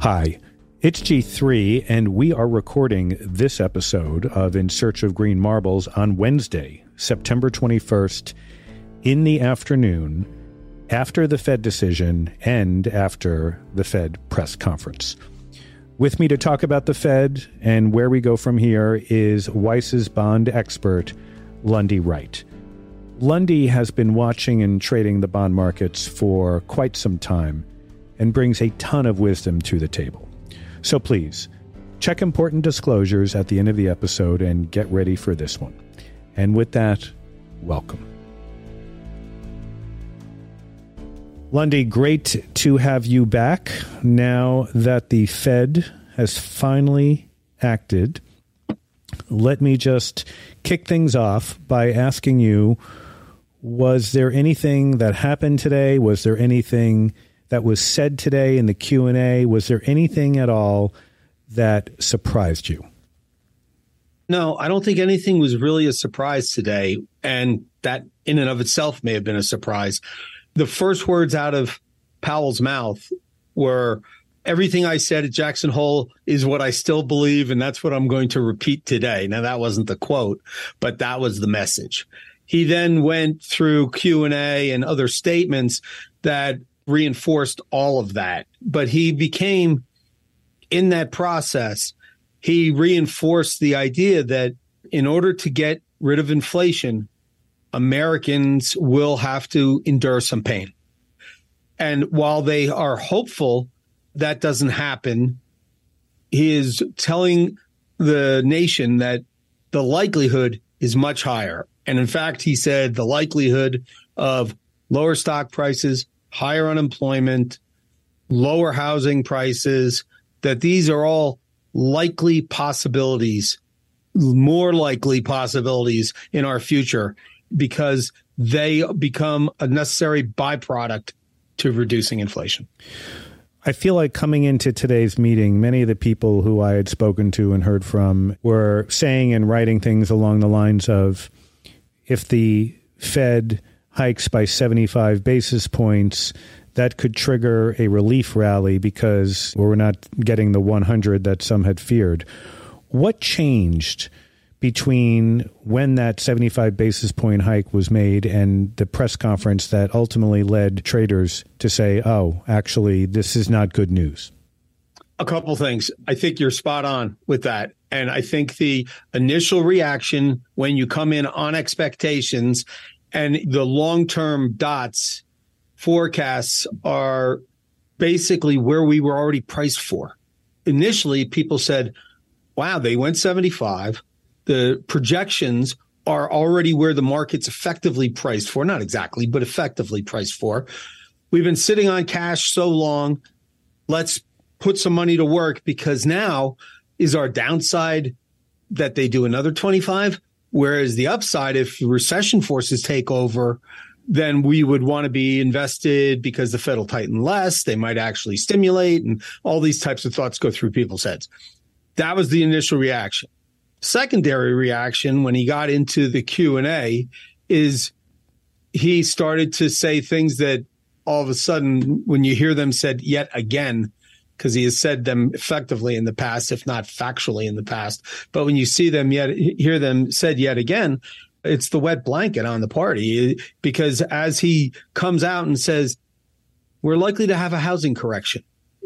Hi, it's G3, and we are recording this episode of In Search of Green Marbles on Wednesday, September 21st, in the afternoon, after the Fed decision and after the Fed press conference. With me to talk about the Fed and where we go from here is Weiss's bond expert, Lundy Wright. Lundy has been watching and trading the bond markets for quite some time and brings a ton of wisdom to the table. So please, check important disclosures at the end of the episode and get ready for this one. And with that, welcome. Lundy, great to have you back now that the Fed has finally acted. Let me just kick things off by asking you was there anything that happened today? Was there anything that was said today in the Q&A? Was there anything at all that surprised you? No, I don't think anything was really a surprise today. And that in and of itself may have been a surprise. The first words out of Powell's mouth were everything I said at Jackson Hole is what I still believe. And that's what I'm going to repeat today. Now, that wasn't the quote, but that was the message. He then went through Q&A and other statements that reinforced all of that. But he became in that process, he reinforced the idea that in order to get rid of inflation, Americans will have to endure some pain. And while they are hopeful that doesn't happen, he is telling the nation that the likelihood is much higher. And in fact, he said the likelihood of lower stock prices, higher unemployment, lower housing prices, that these are all likely possibilities, more likely possibilities in our future because they become a necessary byproduct to reducing inflation. I feel like coming into today's meeting, many of the people who I had spoken to and heard from were saying and writing things along the lines of if the Fed hikes by 75 basis points, that could trigger a relief rally because we're not getting the 100 that some had feared. What changed between when that 75 basis point hike was made and the press conference that ultimately led traders to say, oh, actually, this is not good news? A couple things. I think you're spot on with that. And I think the initial reaction when you come in on expectations and the long term dots forecasts are basically where we were already priced for. Initially, people said, wow, they went 75. The projections are already where the market's effectively priced for. Not exactly, but effectively priced for. We've been sitting on cash so long. Let's put some money to work because now is our downside that they do another 25. Whereas the upside, if recession forces take over, then we would want to be invested because the Fed will tighten less. They might actually stimulate and all these types of thoughts go through people's heads. That was the initial reaction. Secondary reaction when he got into the Q&A is he started to say things that all of a sudden when you hear them said yet again because he has said them effectively in the past, if not factually in the past. But when you see them yet, hear them said yet again, it's the wet blanket on the party eh, because as he comes out and says, we're likely to have a housing correction,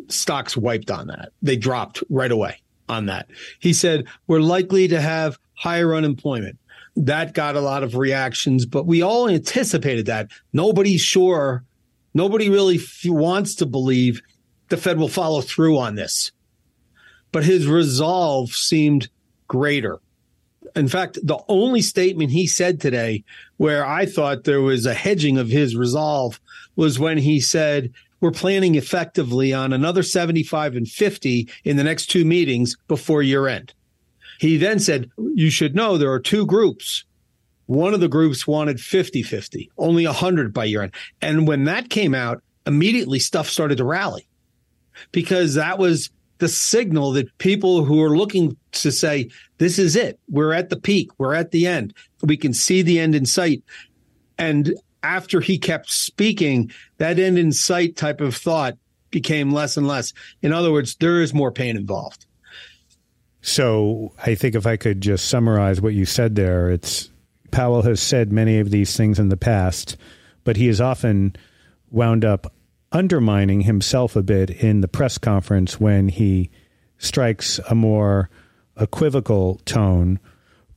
stocks wiped on that. They dropped right away on that. He said, we're likely to have higher unemployment. That got a lot of reactions, but we all anticipated that. Nobody's sure. Nobody really f- wants to believe the Fed will follow through on this. But his resolve seemed greater. In fact, the only statement he said today where I thought there was a hedging of his resolve was when he said, we're planning effectively on another 75 and 50 in the next two meetings before year end. He then said, you should know there are two groups. One of the groups wanted 50 50, only 100 by year end. And when that came out, immediately stuff started to rally because that was the signal that people who are looking to say, this is it. We're at the peak. We're at the end. We can see the end in sight. And after he kept speaking, that end in sight type of thought became less and less. In other words, there is more pain involved. So I think if I could just summarize what you said there, it's Powell has said many of these things in the past, but he has often wound up undermining himself a bit in the press conference when he strikes a more equivocal tone.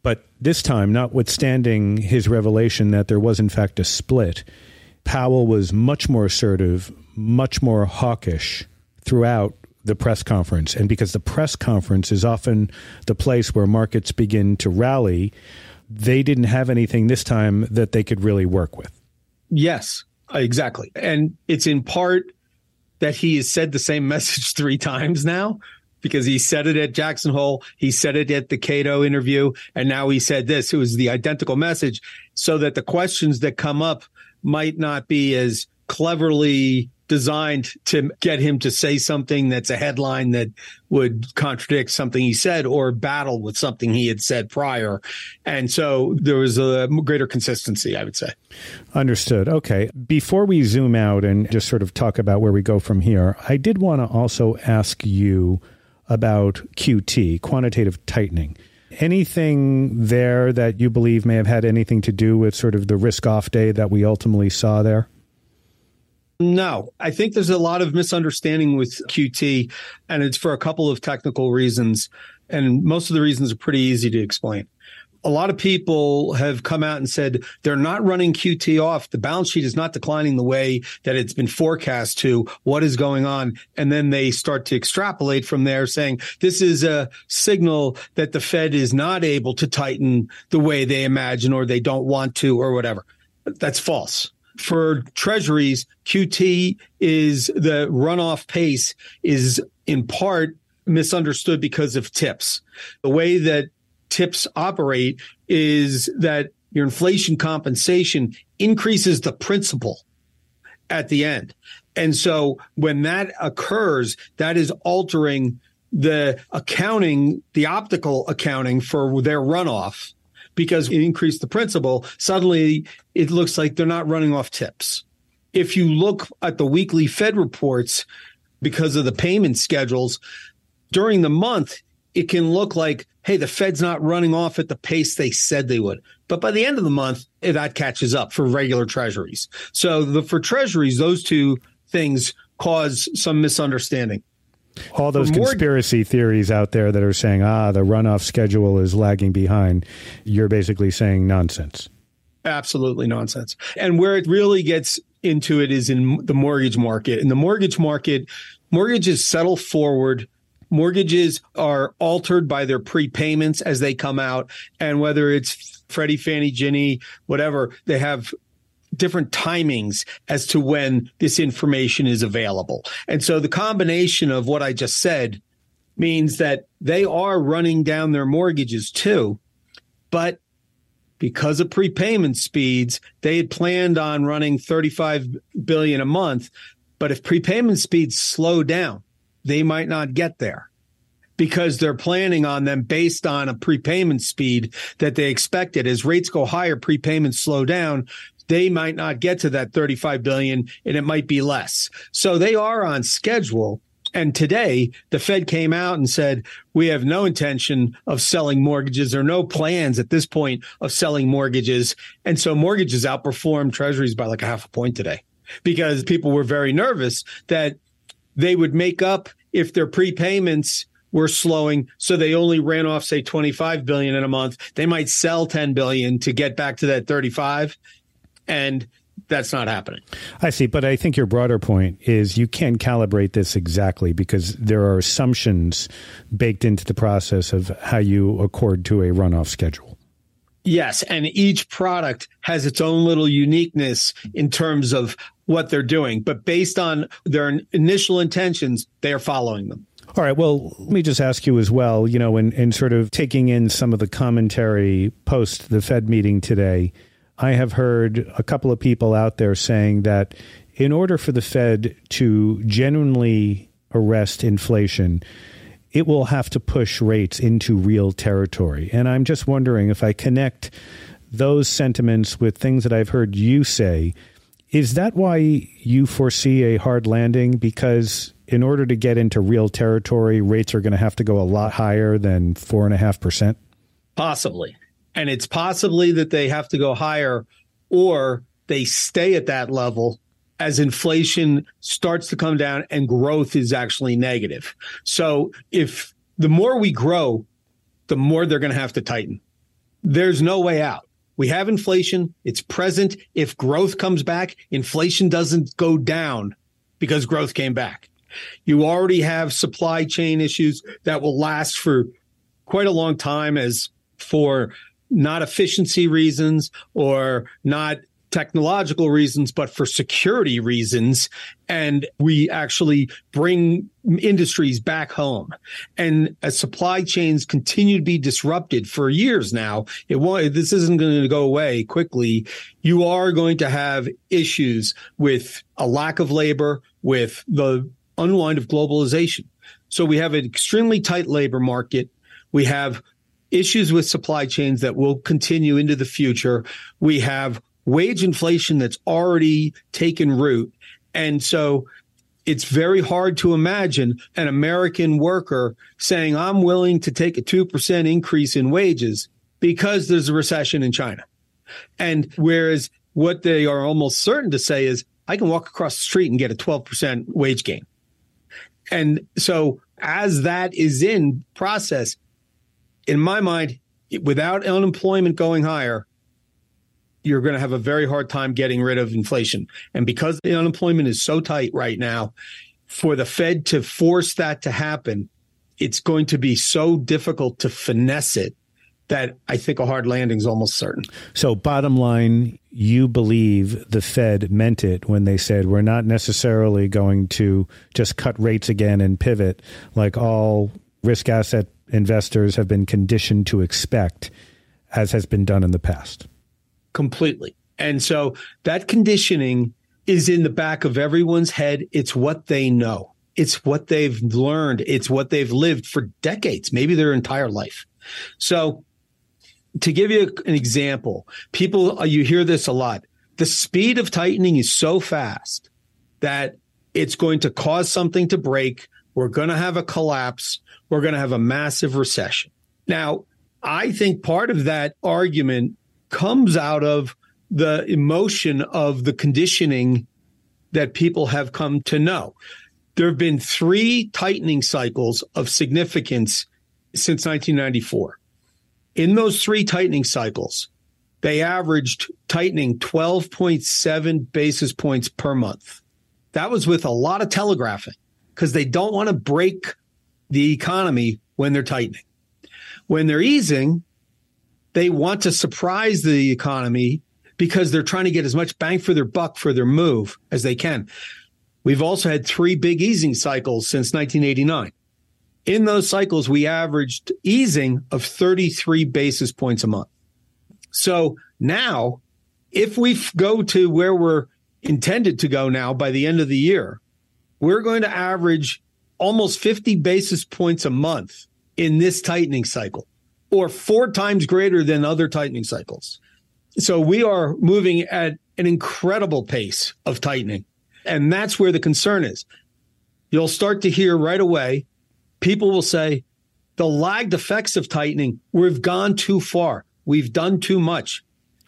But this time, notwithstanding his revelation that there was in fact a split, Powell was much more assertive, much more hawkish throughout the press conference. And because the press conference is often the place where markets begin to rally, they didn't have anything this time that they could really work with. Yes, exactly. And it's in part that he has said the same message three times now because he said it at Jackson Hole, he said it at the Cato interview, and now he said this. It was the identical message so that the questions that come up might not be as cleverly designed to get him to say something that's a headline that would contradict something he said or battle with something he had said prior. And so there was a greater consistency, I would say. Understood. Okay. Before we zoom out and just sort of talk about where we go from here, I did want to also ask you about QT, quantitative tightening. Anything there that you believe may have had anything to do with sort of the risk off day that we ultimately saw there? No, I think there's a lot of misunderstanding with QT, and it's for a couple of technical reasons. And most of the reasons are pretty easy to explain. A lot of people have come out and said they're not running QT off. The balance sheet is not declining the way that it's been forecast to. What is going on? And then they start to extrapolate from there saying this is a signal that the Fed is not able to tighten the way they imagine or they don't want to or whatever. That's false for treasuries, QT is the runoff pace is in part misunderstood because of TIPS. The way that TIPS operate is that your inflation compensation increases the principal at the end. And so when that occurs, that is altering the accounting, the optical accounting for their runoff because it increased the principal, suddenly it looks like they're not running off TIPS. If you look at the weekly Fed reports, because of the payment schedules, during the month, it can look like, hey, the Fed's not running off at the pace they said they would. But by the end of the month, that catches up for regular treasuries. So the, for treasuries, those two things cause some misunderstanding all those more, conspiracy theories out there that are saying, ah, the runoff schedule is lagging behind, you're basically saying nonsense. Absolutely nonsense. And where it really gets into it is in the mortgage market. In the mortgage market, mortgages settle forward. Mortgages are altered by their prepayments as they come out. And whether it's Freddie, Fannie, Ginnie, whatever, they have different timings as to when this information is available. And so the combination of what I just said means that they are running down their mortgages too. But because of prepayment speeds, they had planned on running 35 billion a month. But if prepayment speeds slow down, they might not get there because they're planning on them based on a prepayment speed that they expected. As rates go higher, prepayments slow down they might not get to that 35 billion and it might be less. So they are on schedule. And today the Fed came out and said, we have no intention of selling mortgages or no plans at this point of selling mortgages. And so mortgages outperformed treasuries by like a half a point today because people were very nervous that they would make up if their prepayments were slowing so they only ran off say 25 billion in a month they might sell 10 billion to get back to that 35 and that's not happening. I see, but I think your broader point is you can calibrate this exactly because there are assumptions baked into the process of how you accord to a runoff schedule. Yes, and each product has its own little uniqueness in terms of what they're doing, but based on their initial intentions, they are following them. All right. Well, let me just ask you as well, you know, in, in sort of taking in some of the commentary post the Fed meeting today, I have heard a couple of people out there saying that in order for the Fed to genuinely arrest inflation, it will have to push rates into real territory. And I'm just wondering if I connect those sentiments with things that I've heard you say, Is that why you foresee a hard landing? Because in order to get into real territory, rates are going to have to go a lot higher than 4.5%? Possibly. And it's possibly that they have to go higher or they stay at that level as inflation starts to come down and growth is actually negative. So if the more we grow, the more they're going to have to tighten. There's no way out. We have inflation. It's present. If growth comes back, inflation doesn't go down because growth came back. You already have supply chain issues that will last for quite a long time as for not efficiency reasons or not technological reasons, but for security reasons. And we actually bring industries back home. And as supply chains continue to be disrupted for years now, it won't, this isn't going to go away quickly. You are going to have issues with a lack of labor, with the unwind of globalization. So we have an extremely tight labor market. We have issues with supply chains that will continue into the future. We have wage inflation that's already taken root. And so it's very hard to imagine an American worker saying, I'm willing to take a 2% increase in wages because there's a recession in China. And whereas what they are almost certain to say is, I can walk across the street and get a 12% wage gain. And so as that is in process, in my mind, without unemployment going higher, you're going to have a very hard time getting rid of inflation. And because the unemployment is so tight right now, for the Fed to force that to happen, it's going to be so difficult to finesse it that I think a hard landing is almost certain. So, bottom line, you believe the Fed meant it when they said we're not necessarily going to just cut rates again and pivot like all risk asset investors have been conditioned to expect, as has been done in the past completely. And so that conditioning is in the back of everyone's head. It's what they know. It's what they've learned. It's what they've lived for decades, maybe their entire life. So to give you an example, people, uh, you hear this a lot. The speed of tightening is so fast that it's going to cause something to break. We're going to have a collapse. We're going to have a massive recession. Now, I think part of that argument comes out of the emotion of the conditioning that people have come to know. There have been three tightening cycles of significance since 1994. In those three tightening cycles, they averaged tightening 12.7 basis points per month. That was with a lot of telegraphing because they don't want to break the economy when they're tightening. When they're easing, they want to surprise the economy because they're trying to get as much bang for their buck for their move as they can. We've also had three big easing cycles since 1989. In those cycles, we averaged easing of 33 basis points a month. So now, if we go to where we're intended to go now by the end of the year, we're going to average almost 50 basis points a month in this tightening cycle or four times greater than other tightening cycles. So we are moving at an incredible pace of tightening. And that's where the concern is. You'll start to hear right away, people will say, the lagged effects of tightening, we've gone too far. We've done too much.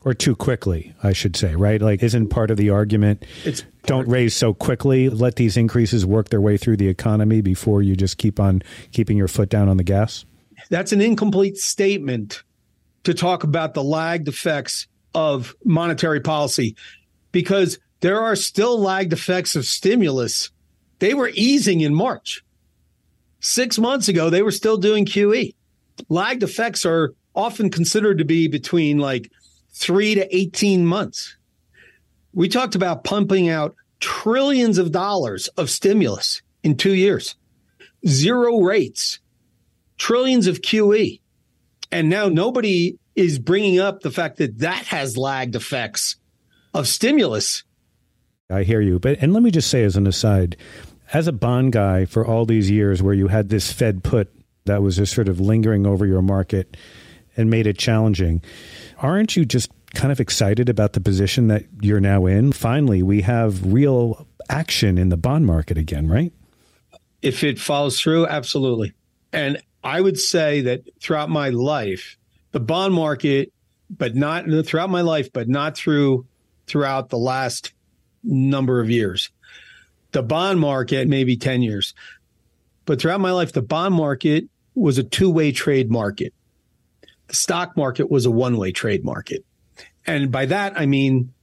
Or too quickly, I should say, right? Like, isn't part of the argument it's don't raise so quickly, let these increases work their way through the economy before you just keep on keeping your foot down on the gas? That's an incomplete statement to talk about the lagged effects of monetary policy because there are still lagged effects of stimulus. They were easing in March. Six months ago, they were still doing QE. Lagged effects are often considered to be between like three to 18 months. We talked about pumping out trillions of dollars of stimulus in two years, zero rates trillions of QE. And now nobody is bringing up the fact that that has lagged effects of stimulus. I hear you. But, and let me just say as an aside, as a bond guy for all these years where you had this Fed put that was just sort of lingering over your market and made it challenging, aren't you just kind of excited about the position that you're now in. Finally, we have real action in the bond market again, right? If it follows through, absolutely. And I would say that throughout my life, the bond market, but not throughout my life, but not through throughout the last number of years. The bond market, maybe 10 years. But throughout my life, the bond market was a two way trade market. The stock market was a one way trade market. And by that, I mean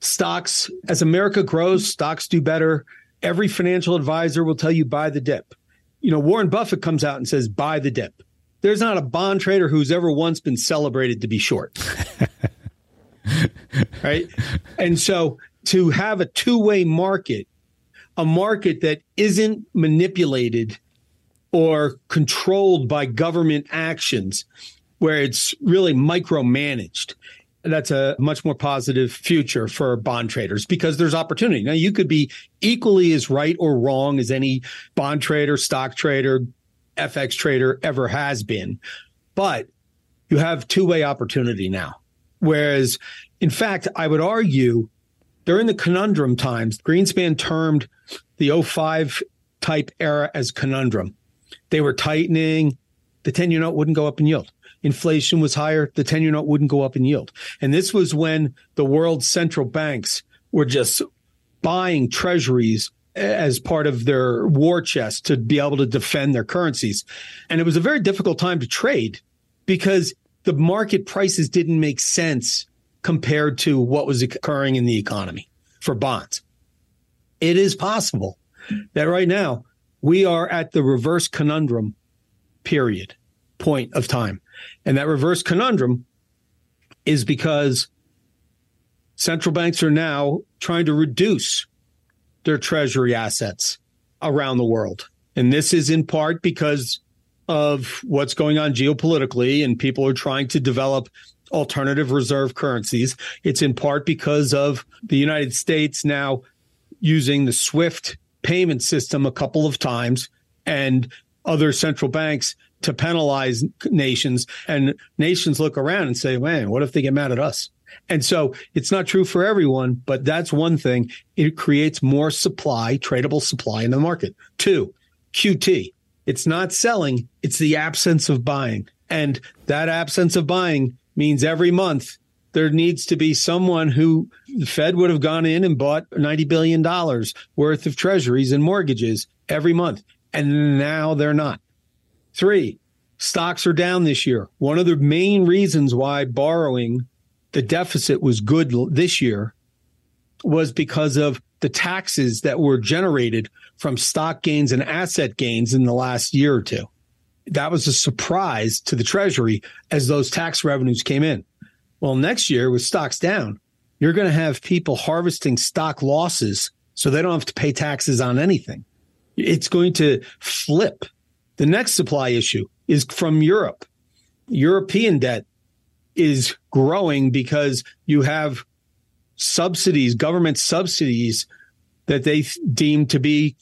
stocks, as America grows, stocks do better. Every financial advisor will tell you buy the dip. You know, Warren Buffett comes out and says buy the dip. There's not a bond trader who's ever once been celebrated to be short. right? And so to have a two way market, a market that isn't manipulated or controlled by government actions, where it's really micromanaged. That's a much more positive future for bond traders because there's opportunity. Now, you could be equally as right or wrong as any bond trader, stock trader, FX trader ever has been, but you have two way opportunity now. Whereas, in fact, I would argue during the conundrum times, Greenspan termed the 05 type era as conundrum. They were tightening. The 10 year note wouldn't go up in yield. Inflation was higher. The 10 year note wouldn't go up in yield. And this was when the world's central banks were just buying treasuries as part of their war chest to be able to defend their currencies. And it was a very difficult time to trade because the market prices didn't make sense compared to what was occurring in the economy for bonds. It is possible that right now we are at the reverse conundrum period point of time. And that reverse conundrum is because central banks are now trying to reduce their treasury assets around the world. And this is in part because of what's going on geopolitically and people are trying to develop alternative reserve currencies. It's in part because of the United States now using the SWIFT payment system a couple of times and other central banks to penalize nations and nations look around and say, man, what if they get mad at us? And so it's not true for everyone, but that's one thing. It creates more supply, tradable supply in the market. Two, QT. It's not selling. It's the absence of buying. And that absence of buying means every month there needs to be someone who the Fed would have gone in and bought $90 billion worth of treasuries and mortgages every month. And now they're not. Three, stocks are down this year. One of the main reasons why borrowing the deficit was good this year was because of the taxes that were generated from stock gains and asset gains in the last year or two. That was a surprise to the Treasury as those tax revenues came in. Well, next year with stocks down, you're going to have people harvesting stock losses so they don't have to pay taxes on anything. It's going to flip. The next supply issue is from Europe. European debt is growing because you have subsidies, government subsidies that they deem to be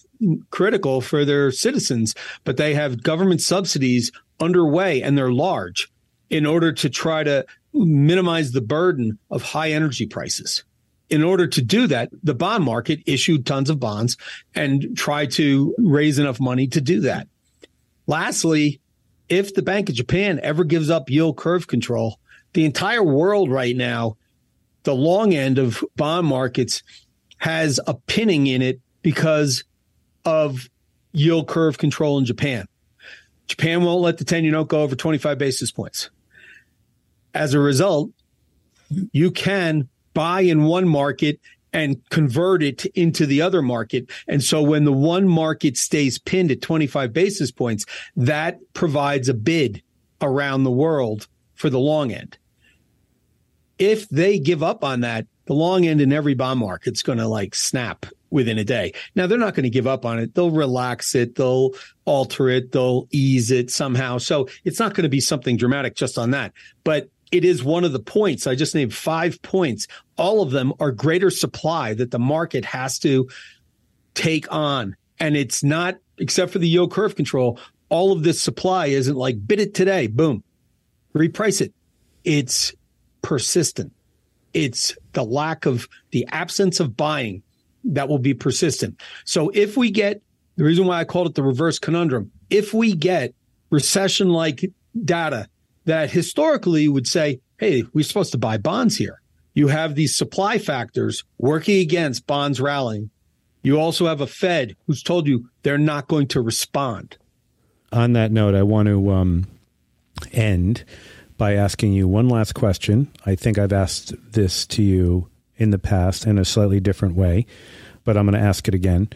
critical for their citizens, but they have government subsidies underway and they're large in order to try to minimize the burden of high energy prices. In order to do that, the bond market issued tons of bonds and tried to raise enough money to do that. Lastly, if the Bank of Japan ever gives up yield curve control, the entire world right now, the long end of bond markets has a pinning in it because of yield curve control in Japan. Japan won't let the 10 year note go over 25 basis points. As a result, you can buy in one market and convert it into the other market. And so when the one market stays pinned at 25 basis points, that provides a bid around the world for the long end if they give up on that, the long end in every bond market's going to like snap within a day. Now they're not going to give up on it. They'll relax it. They'll alter it. They'll ease it somehow. So it's not going to be something dramatic just on that, but it is one of the points. I just named five points. All of them are greater supply that the market has to take on. And it's not, except for the yield curve control, all of this supply isn't like bid it today, boom, reprice it. It's persistent. It's the lack of the absence of buying that will be persistent. So if we get the reason why I called it the reverse conundrum, if we get recession like data that historically would say, hey, we're supposed to buy bonds here. You have these supply factors working against bonds rallying. You also have a Fed who's told you they're not going to respond. On that note, I want to um, end by asking you one last question. I think I've asked this to you in the past in a slightly different way, but I'm going to ask it again.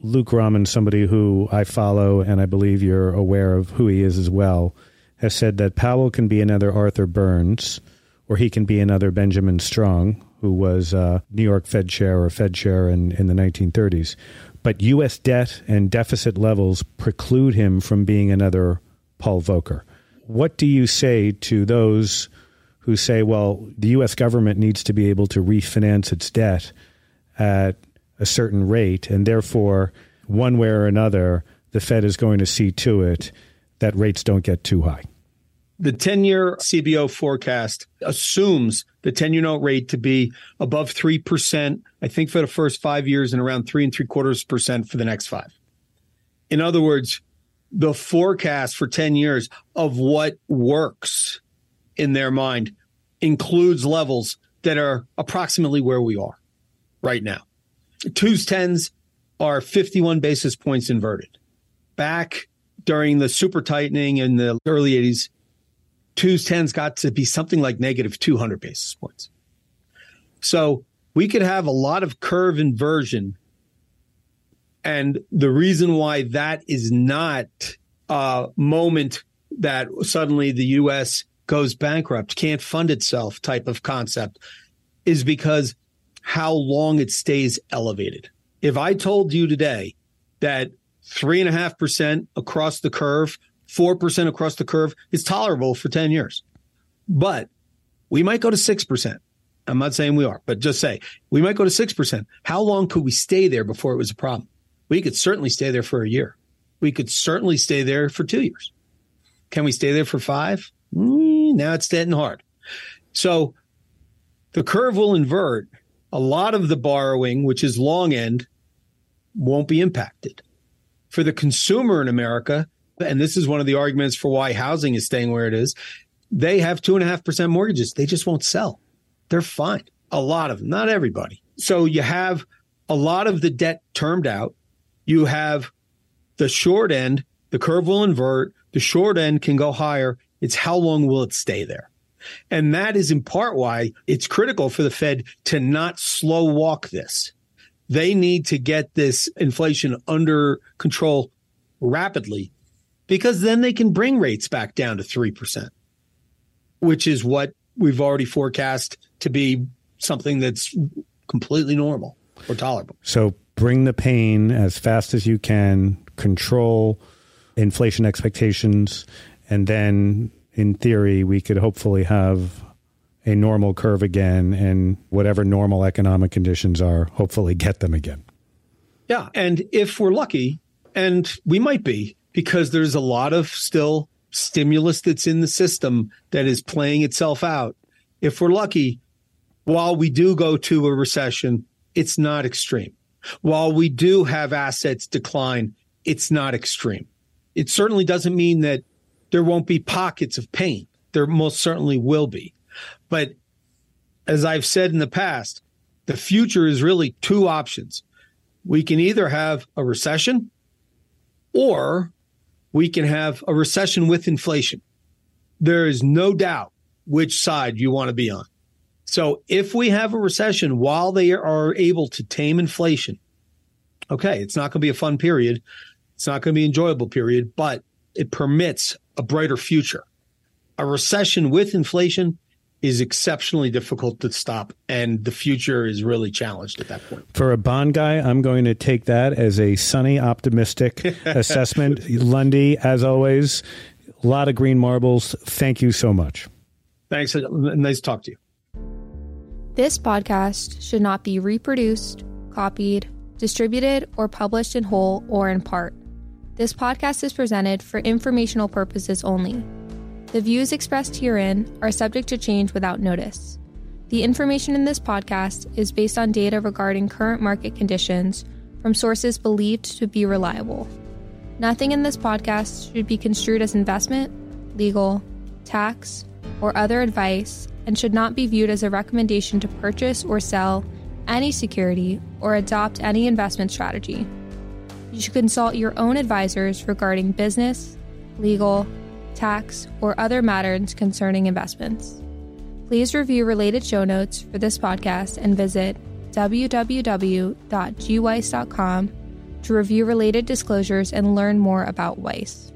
Luke Gromen, somebody who I follow and I believe you're aware of who he is as well, has said that Powell can be another Arthur Burns or he can be another Benjamin Strong, who was uh, New York Fed chair or Fed chair in, in the 1930s. But U.S. debt and deficit levels preclude him from being another Paul Volcker. What do you say to those who say, well, the U.S. government needs to be able to refinance its debt at a certain rate, and therefore, one way or another, the Fed is going to see to it that rates don't get too high? The 10 year CBO forecast assumes the 10 year note rate to be above 3%, I think for the first five years and around three and three quarters percent for the next five. In other words, the forecast for 10 years of what works in their mind includes levels that are approximately where we are right now. Twos tens are 51 basis points inverted. Back during the super tightening in the early 80s, twos, tens got to be something like negative 200 basis points. So we could have a lot of curve inversion. And the reason why that is not a moment that suddenly the US goes bankrupt, can't fund itself type of concept is because how long it stays elevated. If I told you today that three and a half percent across the curve 4% across the curve is tolerable for 10 years. But we might go to 6%. I'm not saying we are, but just say we might go to 6%. How long could we stay there before it was a problem? We could certainly stay there for a year. We could certainly stay there for two years. Can we stay there for five? Mm, now it's getting hard. So the curve will invert. A lot of the borrowing, which is long end, won't be impacted. For the consumer in America, and this is one of the arguments for why housing is staying where it is. They have two and a half percent mortgages. They just won't sell. They're fine. A lot of them, not everybody. So you have a lot of the debt termed out. You have the short end, the curve will invert. The short end can go higher. It's how long will it stay there? And that is in part why it's critical for the Fed to not slow walk this. They need to get this inflation under control rapidly because then they can bring rates back down to 3%, which is what we've already forecast to be something that's completely normal or tolerable. So bring the pain as fast as you can, control inflation expectations, and then in theory, we could hopefully have a normal curve again and whatever normal economic conditions are, hopefully get them again. Yeah. And if we're lucky, and we might be, because there's a lot of still stimulus that's in the system that is playing itself out. If we're lucky, while we do go to a recession, it's not extreme. While we do have assets decline, it's not extreme. It certainly doesn't mean that there won't be pockets of pain. There most certainly will be. But as I've said in the past, the future is really two options. We can either have a recession or we can have a recession with inflation. There is no doubt which side you want to be on. So if we have a recession while they are able to tame inflation, okay, it's not going to be a fun period. It's not going to be an enjoyable period, but it permits a brighter future. A recession with inflation is exceptionally difficult to stop, and the future is really challenged at that point. For a bond guy, I'm going to take that as a sunny, optimistic assessment. Lundy, as always, a lot of green marbles. Thank you so much. Thanks. Nice to talk to you. This podcast should not be reproduced, copied, distributed, or published in whole or in part. This podcast is presented for informational purposes only. The views expressed herein are subject to change without notice. The information in this podcast is based on data regarding current market conditions from sources believed to be reliable. Nothing in this podcast should be construed as investment, legal, tax, or other advice and should not be viewed as a recommendation to purchase or sell any security or adopt any investment strategy. You should consult your own advisors regarding business, legal, tax, or other matters concerning investments. Please review related show notes for this podcast and visit www.gweiss.com to review related disclosures and learn more about Weiss.